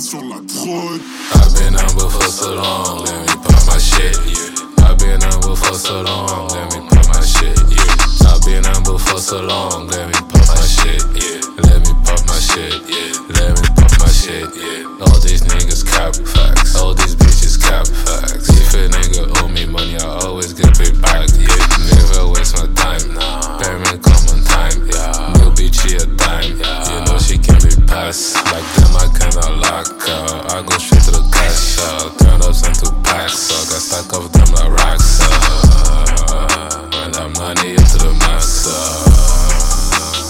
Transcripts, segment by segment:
sur la prod. I've been humble for so long, let me pop my shit. Yeah. I've been humble for so long, let me pop my shit. Yeah. I've been humble for so long, let me pop my shit. Yeah. Let me pop my shit. Yeah. Let me pop my shit. Yeah. All these niggas cap facts. All these bitches cap facts. If a nigga owe me money, I always get paid back. Yeah. Never waste my time. Nah. Payment come on time. Yeah. New bitch here time. Yeah. You know she can be passed. Like vodka. I go straight to the cash up, turn up into packs up. Got stack off them like racks up. Right that money into the max up.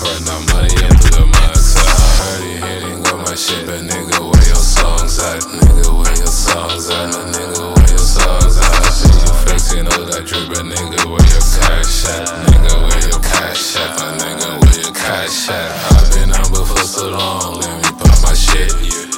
Right now, money into the max up. Heard you hitting on my shit, but nigga, where your songs at? Nigga, where your songs at? Nigga, where your songs at? See you flexing all that drip, but nigga, where your cash at? Nigga, where your cash at? My nigga, where your cash at? I've been on before so long, let me pop my shit. Yeah.